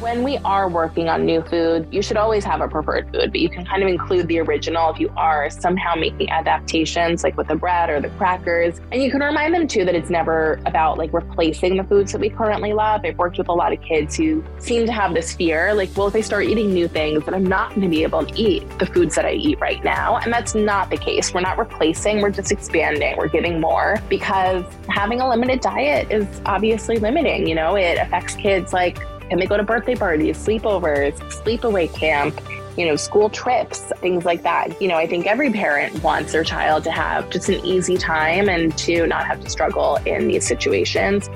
When we are working on new food, you should always have a preferred food, but you can kind of include the original if you are somehow making adaptations, like with the bread or the crackers. And you can remind them too that it's never about like replacing the foods that we currently love. I've worked with a lot of kids who seem to have this fear like, well, if they start eating new things, then I'm not going to be able to eat the foods that I eat right now. And that's not the case. We're not replacing, we're just expanding, we're giving more because having a limited diet is obviously limiting. You know, it affects kids like and they go to birthday parties, sleepovers, sleepaway camp, you know, school trips, things like that. You know, I think every parent wants their child to have just an easy time and to not have to struggle in these situations.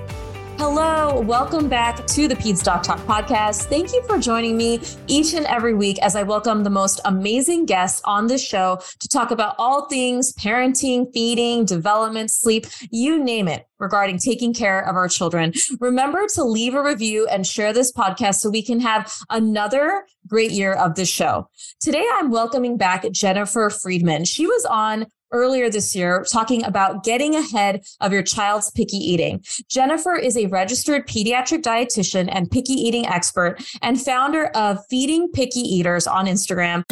Hello, welcome back to the Peds Doc Talk podcast. Thank you for joining me each and every week as I welcome the most amazing guests on this show to talk about all things parenting, feeding, development, sleep, you name it, regarding taking care of our children. Remember to leave a review and share this podcast so we can have another great year of this show. Today, I'm welcoming back Jennifer Friedman. She was on earlier this year talking about getting ahead of your child's picky eating. Jennifer is a registered pediatric dietitian and picky eating expert and founder of Feeding Picky Eaters on Instagram.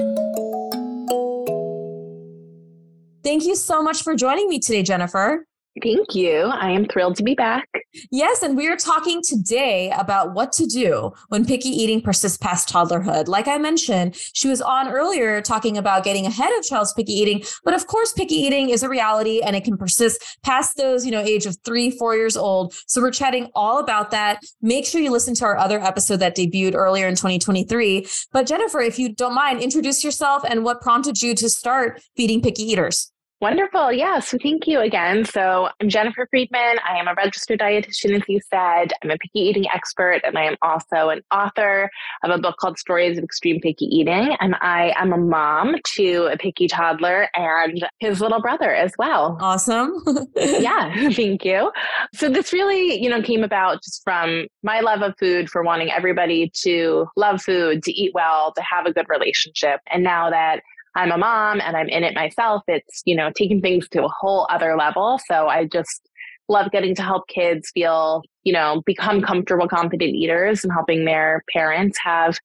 Thank you so much for joining me today, Jennifer. Thank you. I am thrilled to be back. Yes, and we are talking today about what to do when picky eating persists past toddlerhood. Like I mentioned, she was on earlier talking about getting ahead of child's picky eating, but of course, picky eating is a reality and it can persist past those, you know, age of three, four years old. So we're chatting all about that. Make sure you listen to our other episode that debuted earlier in 2023. But Jennifer, if you don't mind, introduce yourself and what prompted you to start feeding picky eaters. Wonderful. Yeah. So thank you again. So I'm Jennifer Friedman. I am a registered dietitian, as you said. I'm a picky eating expert, and I am also an author of a book called Stories of Extreme Picky Eating. And I am a mom to a picky toddler and his little brother as well. Awesome. yeah. Thank you. So this really, you know, came about just from my love of food for wanting everybody to love food, to eat well, to have a good relationship. And now that I'm a mom and I'm in it myself, it's, you know, taking things to a whole other level. So I just love getting to help kids feel, you know, become comfortable, confident eaters and helping their parents have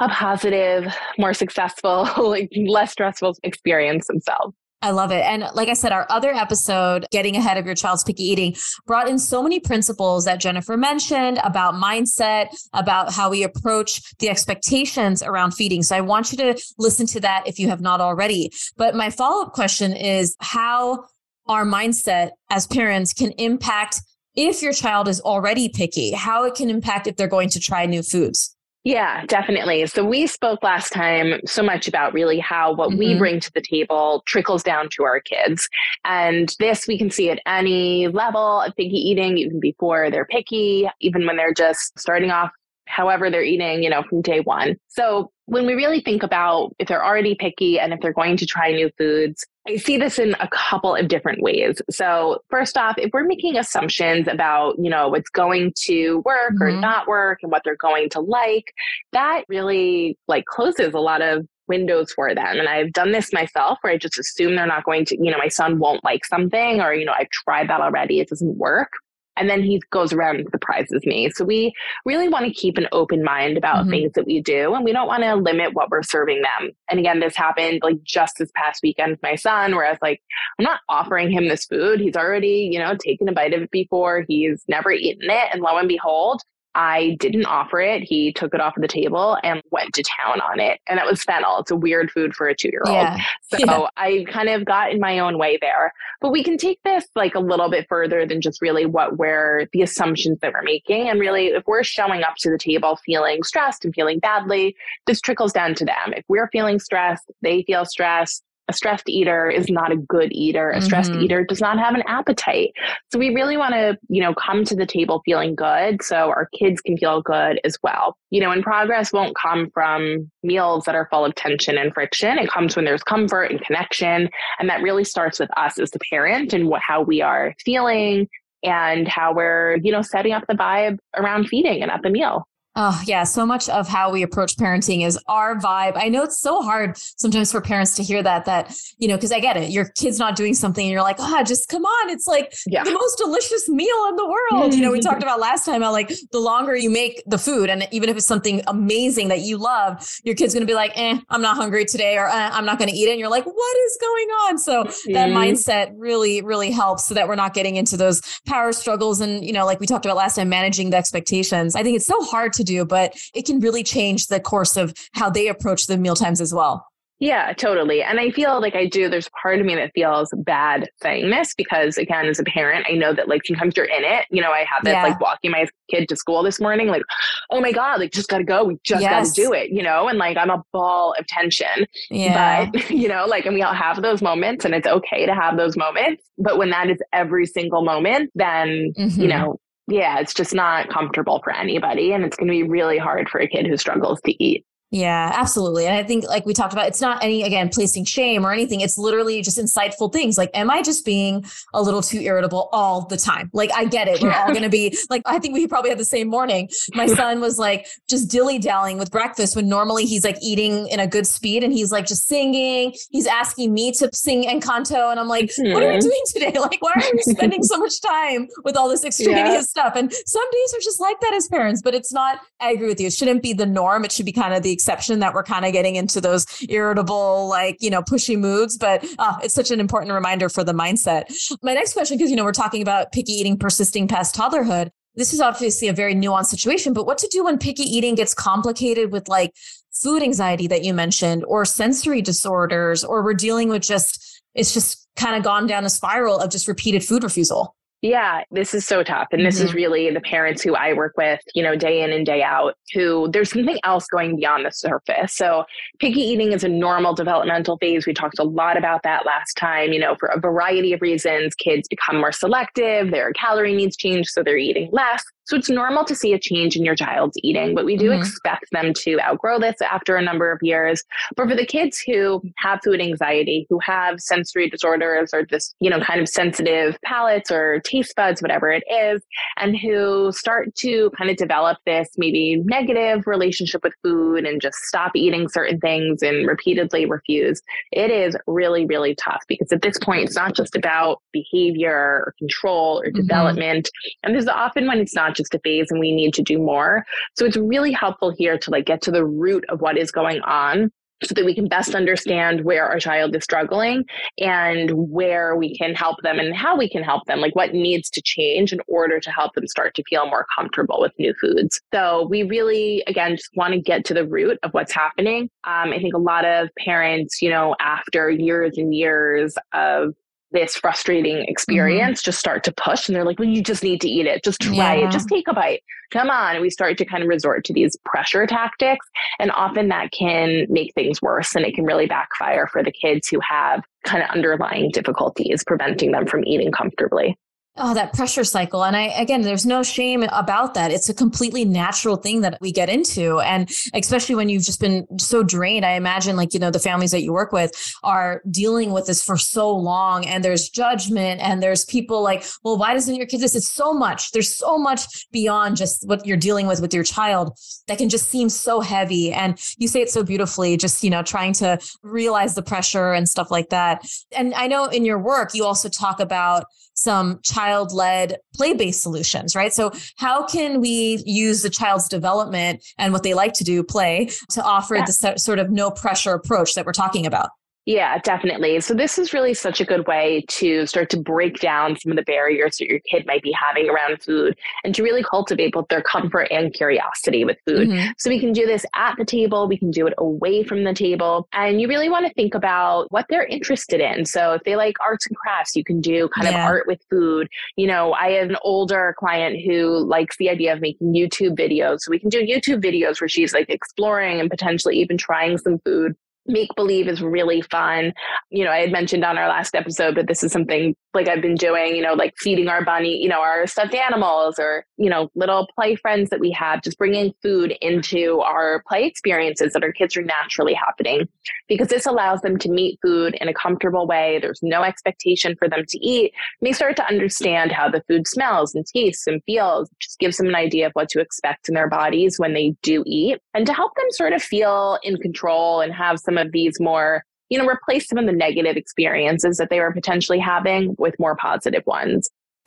a positive, more successful, like less stressful experience themselves. I love it. And like I said, our other episode, Getting Ahead of Your Child's Picky Eating, brought in so many principles that Jennifer mentioned about mindset, about how we approach the expectations around feeding. So I want you to listen to that if you have not already. But my follow up question is how our mindset as parents can impact if your child is already picky, how it can impact if they're going to try new foods. Yeah, definitely. So we spoke last time so much about really how what mm-hmm. we bring to the table trickles down to our kids. And this we can see at any level of picky eating, even before they're picky, even when they're just starting off however they're eating, you know, from day one. So when we really think about if they're already picky and if they're going to try new foods, I see this in a couple of different ways. So first off, if we're making assumptions about, you know, what's going to work mm-hmm. or not work and what they're going to like, that really like closes a lot of windows for them. And I've done this myself where I just assume they're not going to, you know, my son won't like something or, you know, I've tried that already. It doesn't work and then he goes around and surprises me. So we really want to keep an open mind about mm-hmm. things that we do, and we don't want to limit what we're serving them. And again, this happened like just this past weekend with my son, where I was like, I'm not offering him this food. He's already, you know, taken a bite of it before. He's never eaten it, and lo and behold, I didn't offer it. He took it off of the table and went to town on it. And it was fennel. It's a weird food for a two year old. Yeah. So yeah. I kind of got in my own way there. But we can take this like a little bit further than just really what we're the assumptions that we're making. And really, if we're showing up to the table feeling stressed and feeling badly, this trickles down to them. If we're feeling stressed, they feel stressed a stressed eater is not a good eater. A stressed mm-hmm. eater does not have an appetite. So we really want to, you know, come to the table feeling good so our kids can feel good as well. You know, and progress won't come from meals that are full of tension and friction. It comes when there's comfort and connection. And that really starts with us as the parent and what, how we are feeling and how we're, you know, setting up the vibe around feeding and at the meal. Oh, yeah. So much of how we approach parenting is our vibe. I know it's so hard sometimes for parents to hear that, that, you know, because I get it. Your kid's not doing something and you're like, ah, oh, just come on. It's like yeah. the most delicious meal in the world. you know, we talked about last time how, like, the longer you make the food, and even if it's something amazing that you love, your kid's going to be like, eh, I'm not hungry today, or eh, I'm not going to eat it. And you're like, what is going on? So mm-hmm. that mindset really, really helps so that we're not getting into those power struggles. And, you know, like we talked about last time, managing the expectations. I think it's so hard to do, but it can really change the course of how they approach the meal times as well. Yeah, totally. And I feel like I do, there's part of me that feels bad saying this because, again, as a parent, I know that like sometimes you're in it. You know, I have this yeah. like walking my kid to school this morning, like, oh my God, like just gotta go. We just yes. gotta do it, you know? And like I'm a ball of tension. Yeah. But, you know, like, and we all have those moments and it's okay to have those moments. But when that is every single moment, then, mm-hmm. you know, yeah, it's just not comfortable for anybody. And it's going to be really hard for a kid who struggles to eat. Yeah, absolutely. And I think, like we talked about, it's not any, again, placing shame or anything. It's literally just insightful things. Like, am I just being a little too irritable all the time? Like, I get it. We're all going to be like, I think we probably had the same morning. My son was like just dilly dallying with breakfast when normally he's like eating in a good speed and he's like just singing. He's asking me to sing Encanto. And I'm like, what are we doing today? Like, why are we spending so much time with all this extraneous yeah. stuff? And some days are just like that as parents, but it's not, I agree with you. It shouldn't be the norm. It should be kind of the exception that we're kind of getting into those irritable, like, you know, pushy moods. But uh, it's such an important reminder for the mindset. My next question, because, you know, we're talking about picky eating persisting past toddlerhood. This is obviously a very nuanced situation, but what to do when picky eating gets complicated with like food anxiety that you mentioned, or sensory disorders, or we're dealing with just, it's just kind of gone down a spiral of just repeated food refusal? Yeah, this is so tough. And this mm-hmm. is really the parents who I work with, you know, day in and day out, who there's something else going beyond the surface. So, picky eating is a normal developmental phase. We talked a lot about that last time. You know, for a variety of reasons, kids become more selective, their calorie needs change, so they're eating less. So it's normal to see a change in your child's eating, but we do mm-hmm. expect them to outgrow this after a number of years. But for the kids who have food anxiety, who have sensory disorders or just, you know, kind of sensitive palates or taste buds, whatever it is, and who start to kind of develop this maybe negative relationship with food and just stop eating certain things and repeatedly refuse, it is really, really tough because at this point, it's not just about behavior or control or mm-hmm. development. And there's often when it's not a phase and we need to do more. So it's really helpful here to like get to the root of what is going on so that we can best understand where our child is struggling and where we can help them and how we can help them, like what needs to change in order to help them start to feel more comfortable with new foods. So we really, again, just want to get to the root of what's happening. Um, I think a lot of parents, you know, after years and years of this frustrating experience mm-hmm. just start to push and they're like well you just need to eat it. Just try yeah. it just take a bite. Come on. And we start to kind of resort to these pressure tactics and often that can make things worse and it can really backfire for the kids who have kind of underlying difficulties preventing them from eating comfortably Oh, that pressure cycle. And I, again, there's no shame about that. It's a completely natural thing that we get into. And especially when you've just been so drained, I imagine like, you know, the families that you work with are dealing with this for so long and there's judgment and there's people like, well, why doesn't your kid this? It's so much. There's so much beyond just what you're dealing with with your child that can just seem so heavy. And you say it so beautifully, just, you know, trying to realize the pressure and stuff like that. And I know in your work, you also talk about some child led play based solutions, right? So, how can we use the child's development and what they like to do, play, to offer yeah. the sort of no pressure approach that we're talking about? Yeah, definitely. So, this is really such a good way to start to break down some of the barriers that your kid might be having around food and to really cultivate both their comfort and curiosity with food. Mm-hmm. So, we can do this at the table, we can do it away from the table. And you really want to think about what they're interested in. So, if they like arts and crafts, you can do kind yeah. of art with food. You know, I have an older client who likes the idea of making YouTube videos. So, we can do YouTube videos where she's like exploring and potentially even trying some food make believe is really fun. You know, I had mentioned on our last episode, but this is something like I've been doing, you know, like feeding our bunny, you know, our stuffed animals or, you know, little play friends that we have, just bringing food into our play experiences that our kids are naturally happening because this allows them to meet food in a comfortable way. There's no expectation for them to eat. And they start to understand how the food smells and tastes and feels, it just gives them an idea of what to expect in their bodies when they do eat and to help them sort of feel in control and have some of these more you know, replace some of the negative experiences that they were potentially having with more positive ones.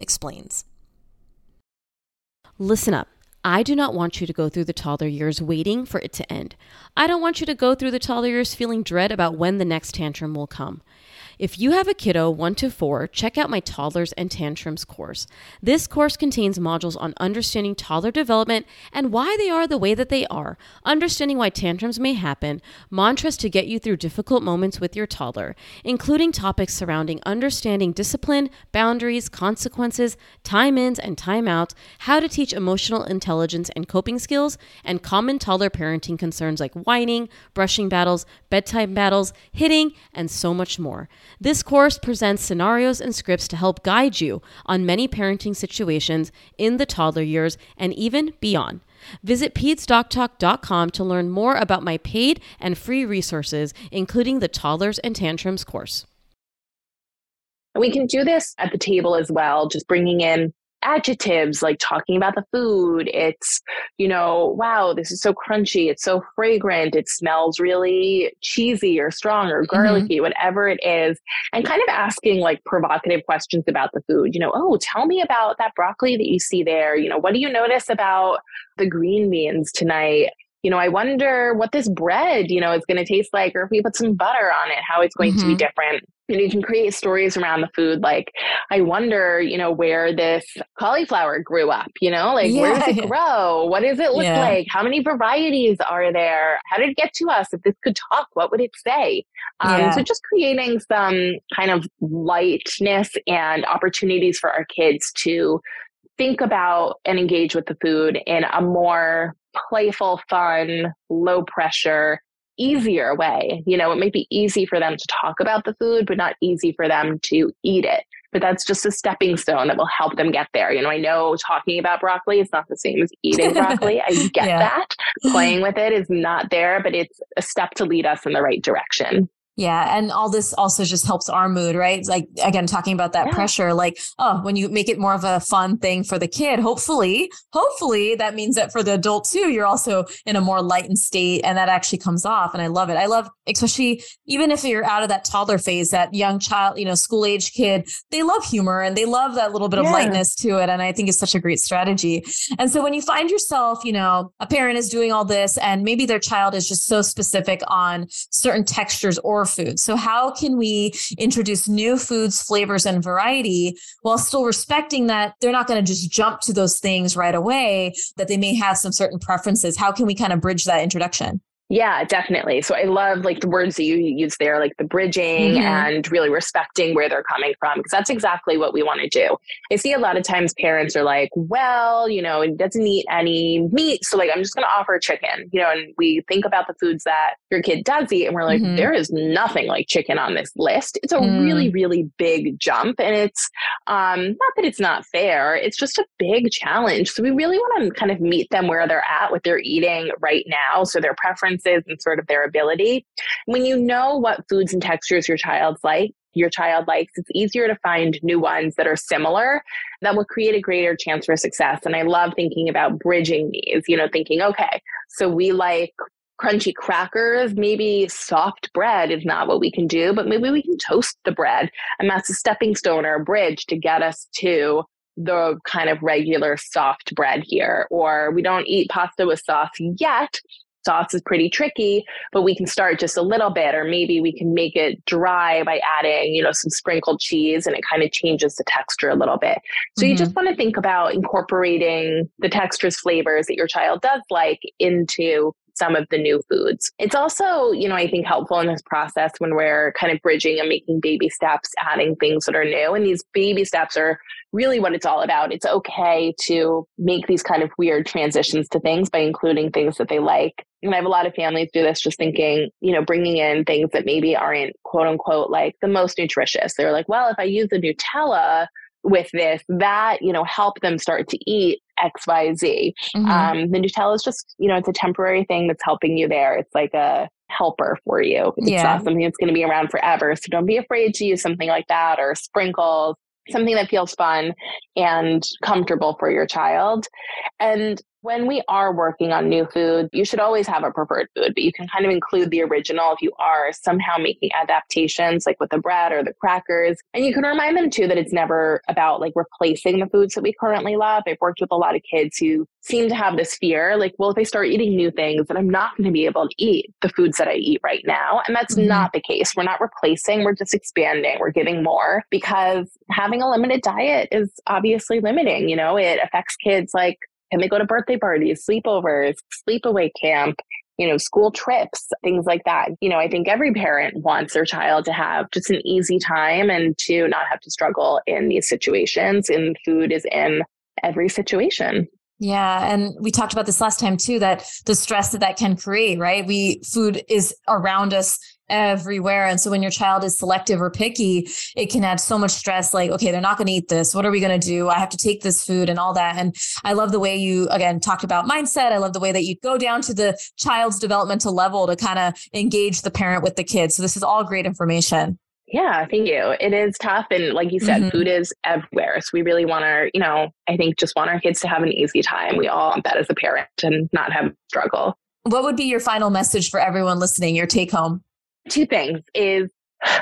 Explains. Listen up. I do not want you to go through the toddler years waiting for it to end. I don't want you to go through the toddler years feeling dread about when the next tantrum will come. If you have a kiddo 1 to 4, check out my Toddlers and Tantrums course. This course contains modules on understanding toddler development and why they are the way that they are, understanding why tantrums may happen, mantras to get you through difficult moments with your toddler, including topics surrounding understanding discipline, boundaries, consequences, time ins and time outs, how to teach emotional intelligence and coping skills, and common toddler parenting concerns like whining, brushing battles, bedtime battles, hitting, and so much more. This course presents scenarios and scripts to help guide you on many parenting situations in the toddler years and even beyond. Visit PedsDocTalk.com to learn more about my paid and free resources, including the Toddlers and Tantrums course. We can do this at the table as well, just bringing in adjectives like talking about the food. It's, you know, wow, this is so crunchy. It's so fragrant. It smells really cheesy or strong or mm-hmm. garlicky, mm-hmm. whatever it is. And kind of asking like provocative questions about the food. You know, oh, tell me about that broccoli that you see there. You know, what do you notice about the green beans tonight? You know, I wonder what this bread, you know, is going to taste like, or if we put some butter on it, how it's going mm-hmm. to be mm-hmm. different. And you can create stories around the food. Like, I wonder, you know, where this cauliflower grew up, you know, like yeah. where does it grow? What does it look yeah. like? How many varieties are there? How did it get to us? If this could talk, what would it say? Um, yeah. So just creating some kind of lightness and opportunities for our kids to think about and engage with the food in a more playful, fun, low pressure, easier way. You know, it may be easy for them to talk about the food, but not easy for them to eat it. But that's just a stepping stone that will help them get there. You know, I know talking about broccoli is not the same as eating broccoli. I get yeah. that. Playing with it is not there, but it's a step to lead us in the right direction. Yeah. And all this also just helps our mood, right? Like, again, talking about that yeah. pressure, like, oh, when you make it more of a fun thing for the kid, hopefully, hopefully that means that for the adult too, you're also in a more lightened state and that actually comes off. And I love it. I love, especially even if you're out of that toddler phase, that young child, you know, school age kid, they love humor and they love that little bit of lightness to it. And I think it's such a great strategy. And so when you find yourself, you know, a parent is doing all this and maybe their child is just so specific on certain textures or foods. So, how can we introduce new foods, flavors, and variety while still respecting that they're not going to just jump to those things right away, that they may have some certain preferences? How can we kind of bridge that introduction? Yeah, definitely. So I love like the words that you use there, like the bridging mm-hmm. and really respecting where they're coming from, because that's exactly what we want to do. I see a lot of times parents are like, well, you know, it doesn't eat any meat. So like, I'm just going to offer chicken, you know, and we think about the foods that your kid does eat and we're like, mm-hmm. there is nothing like chicken on this list. It's a mm. really, really big jump. And it's um, not that it's not fair, it's just a big challenge. So we really want to kind of meet them where they're at, what they're eating right now. So their preference preferences and sort of their ability. When you know what foods and textures your child's like, your child likes, it's easier to find new ones that are similar that will create a greater chance for success. And I love thinking about bridging these, you know, thinking, okay, so we like crunchy crackers, maybe soft bread is not what we can do, but maybe we can toast the bread. And that's a stepping stone or a bridge to get us to the kind of regular soft bread here. Or we don't eat pasta with sauce yet, sauce is pretty tricky, but we can start just a little bit, or maybe we can make it dry by adding, you know, some sprinkled cheese and it kind of changes the texture a little bit. So mm-hmm. you just want to think about incorporating the textures, flavors that your child does like into some of the new foods. It's also, you know, I think helpful in this process when we're kind of bridging and making baby steps, adding things that are new. And these baby steps are really what it's all about. It's okay to make these kind of weird transitions to things by including things that they like. And I have a lot of families do this just thinking, you know, bringing in things that maybe aren't quote unquote like the most nutritious. They're like, well, if I use the Nutella, with this that you know help them start to eat xyz mm-hmm. um, the nutella is just you know it's a temporary thing that's helping you there it's like a helper for you it's yeah. not something that's going to be around forever so don't be afraid to use something like that or sprinkles something that feels fun and comfortable for your child and when we are working on new food, you should always have a preferred food, but you can kind of include the original if you are somehow making adaptations, like with the bread or the crackers. And you can remind them too that it's never about like replacing the foods that we currently love. I've worked with a lot of kids who seem to have this fear like, well, if I start eating new things, then I'm not going to be able to eat the foods that I eat right now. And that's mm-hmm. not the case. We're not replacing, we're just expanding, we're giving more because having a limited diet is obviously limiting. You know, it affects kids like can they go to birthday parties, sleepovers, sleepaway camp, you know, school trips, things like that? You know, I think every parent wants their child to have just an easy time and to not have to struggle in these situations. And food is in every situation. Yeah, and we talked about this last time too that the stress that that can create, right? We food is around us everywhere. And so when your child is selective or picky, it can add so much stress like, okay, they're not going to eat this. What are we going to do? I have to take this food and all that. And I love the way you, again, talked about mindset. I love the way that you go down to the child's developmental level to kind of engage the parent with the kid. So this is all great information. Yeah, thank you. It is tough. And like you said, mm-hmm. food is everywhere. So we really want our, you know, I think just want our kids to have an easy time. We all want that as a parent and not have struggle. What would be your final message for everyone listening, your take home? Two things is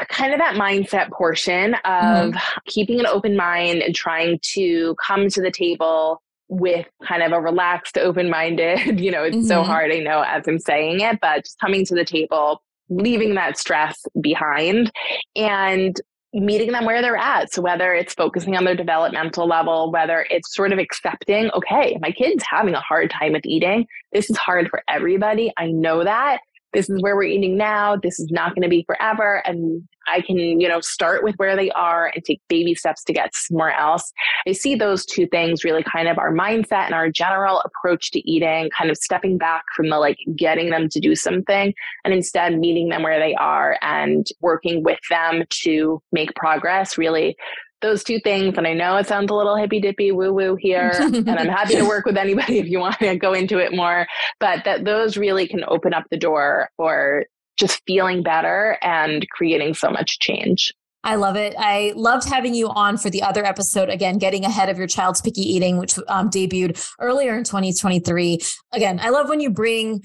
kind of that mindset portion of mm-hmm. keeping an open mind and trying to come to the table with kind of a relaxed, open minded, you know, it's mm-hmm. so hard, I know, as I'm saying it, but just coming to the table, leaving that stress behind and meeting them where they're at. So whether it's focusing on their developmental level, whether it's sort of accepting, okay, my kid's having a hard time with eating. This is hard for everybody. I know that this is where we're eating now. This is not going to be forever. And I can, you know, start with where they are and take baby steps to get somewhere else. I see those two things really kind of our mindset and our general approach to eating, kind of stepping back from the like getting them to do something and instead meeting them where they are and working with them to make progress really those two things. And I know it sounds a little hippy dippy woo woo here, and I'm happy to work with anybody if you want to go into it more, but that those really can open up the door for just feeling better and creating so much change. I love it. I loved having you on for the other episode. Again, getting ahead of your child's picky eating, which um, debuted earlier in 2023. Again, I love when you bring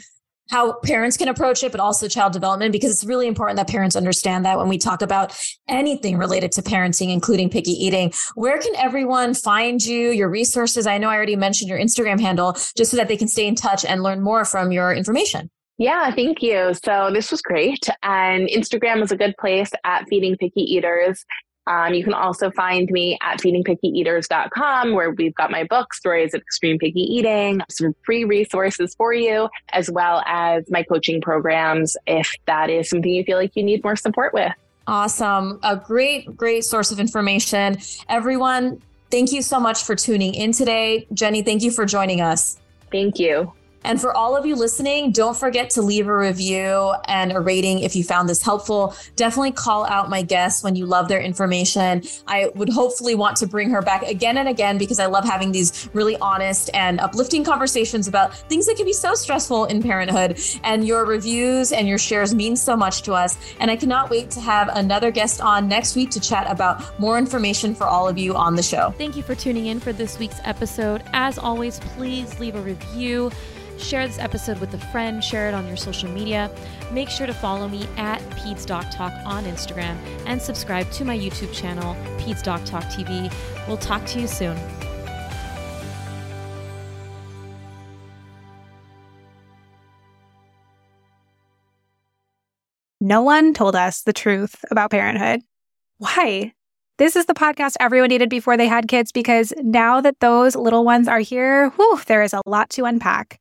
how parents can approach it, but also child development, because it's really important that parents understand that when we talk about anything related to parenting, including picky eating. Where can everyone find you, your resources? I know I already mentioned your Instagram handle, just so that they can stay in touch and learn more from your information. Yeah, thank you. So this was great. And Instagram is a good place at Feeding Picky Eaters. Um, you can also find me at feedingpickyeaters.com, where we've got my book, Stories of Extreme Picky Eating, some free resources for you, as well as my coaching programs if that is something you feel like you need more support with. Awesome. A great, great source of information. Everyone, thank you so much for tuning in today. Jenny, thank you for joining us. Thank you. And for all of you listening, don't forget to leave a review and a rating if you found this helpful. Definitely call out my guests when you love their information. I would hopefully want to bring her back again and again because I love having these really honest and uplifting conversations about things that can be so stressful in parenthood. And your reviews and your shares mean so much to us. And I cannot wait to have another guest on next week to chat about more information for all of you on the show. Thank you for tuning in for this week's episode. As always, please leave a review. Share this episode with a friend, share it on your social media. Make sure to follow me at Peds Doc Talk on Instagram and subscribe to my YouTube channel, Peds Doc Talk TV. We'll talk to you soon. No one told us the truth about parenthood. Why? This is the podcast everyone needed before they had kids because now that those little ones are here, whew, there is a lot to unpack.